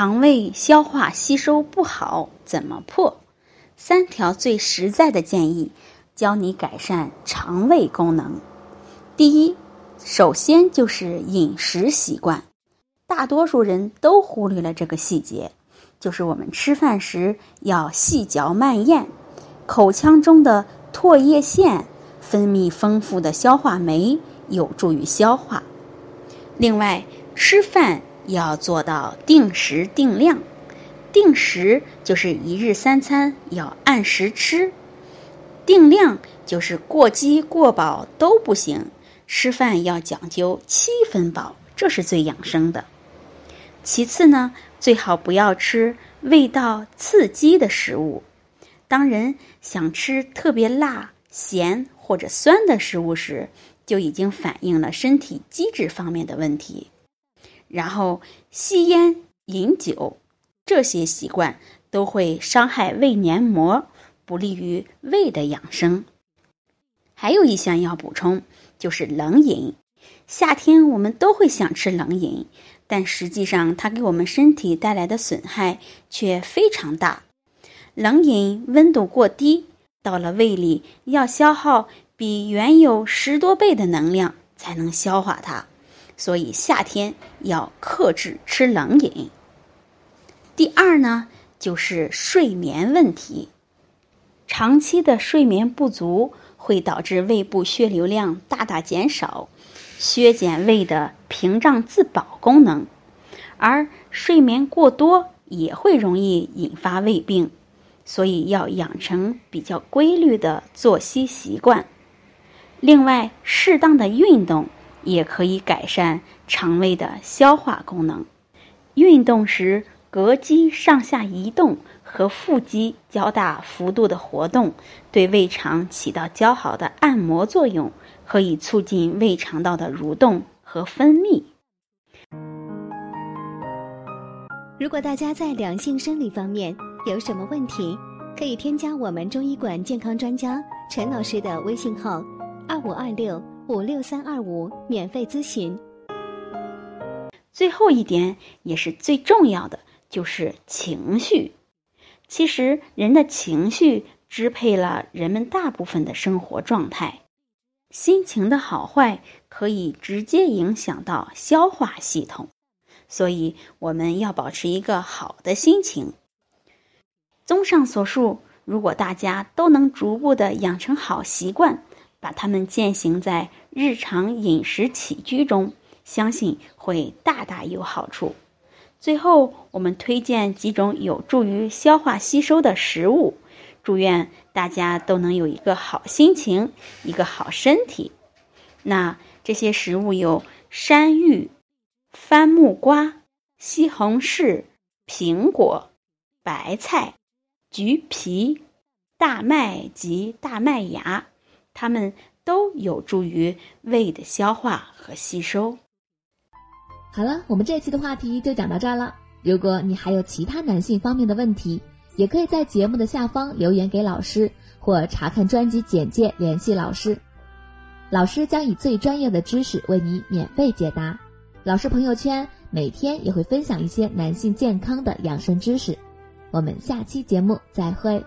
肠胃消化吸收不好怎么破？三条最实在的建议，教你改善肠胃功能。第一，首先就是饮食习惯，大多数人都忽略了这个细节，就是我们吃饭时要细嚼慢咽，口腔中的唾液腺分泌丰富的消化酶，有助于消化。另外，吃饭。要做到定时定量，定时就是一日三餐要按时吃，定量就是过饥过饱都不行，吃饭要讲究七分饱，这是最养生的。其次呢，最好不要吃味道刺激的食物。当人想吃特别辣、咸或者酸的食物时，就已经反映了身体机制方面的问题。然后吸烟、饮酒，这些习惯都会伤害胃黏膜，不利于胃的养生。还有一项要补充，就是冷饮。夏天我们都会想吃冷饮，但实际上它给我们身体带来的损害却非常大。冷饮温度过低，到了胃里要消耗比原有十多倍的能量才能消化它。所以夏天要克制吃冷饮。第二呢，就是睡眠问题。长期的睡眠不足会导致胃部血流量大大减少，削减胃的屏障自保功能，而睡眠过多也会容易引发胃病，所以要养成比较规律的作息习惯。另外，适当的运动。也可以改善肠胃的消化功能。运动时，膈肌上下移动和腹肌较大幅度的活动，对胃肠起到较好的按摩作用，可以促进胃肠道的蠕动和分泌。如果大家在两性生理方面有什么问题，可以添加我们中医馆健康专家陈老师的微信号：二五二六。五六三二五，免费咨询。最后一点也是最重要的，就是情绪。其实，人的情绪支配了人们大部分的生活状态，心情的好坏可以直接影响到消化系统，所以我们要保持一个好的心情。综上所述，如果大家都能逐步的养成好习惯。把它们践行在日常饮食起居中，相信会大大有好处。最后，我们推荐几种有助于消化吸收的食物，祝愿大家都能有一个好心情，一个好身体。那这些食物有山芋、番木瓜、西红柿、苹果、白菜、橘皮、大麦及大麦芽。它们都有助于胃的消化和吸收。好了，我们这期的话题就讲到这儿了。如果你还有其他男性方面的问题，也可以在节目的下方留言给老师，或查看专辑简介联系老师。老师将以最专业的知识为你免费解答。老师朋友圈每天也会分享一些男性健康的养生知识。我们下期节目再会。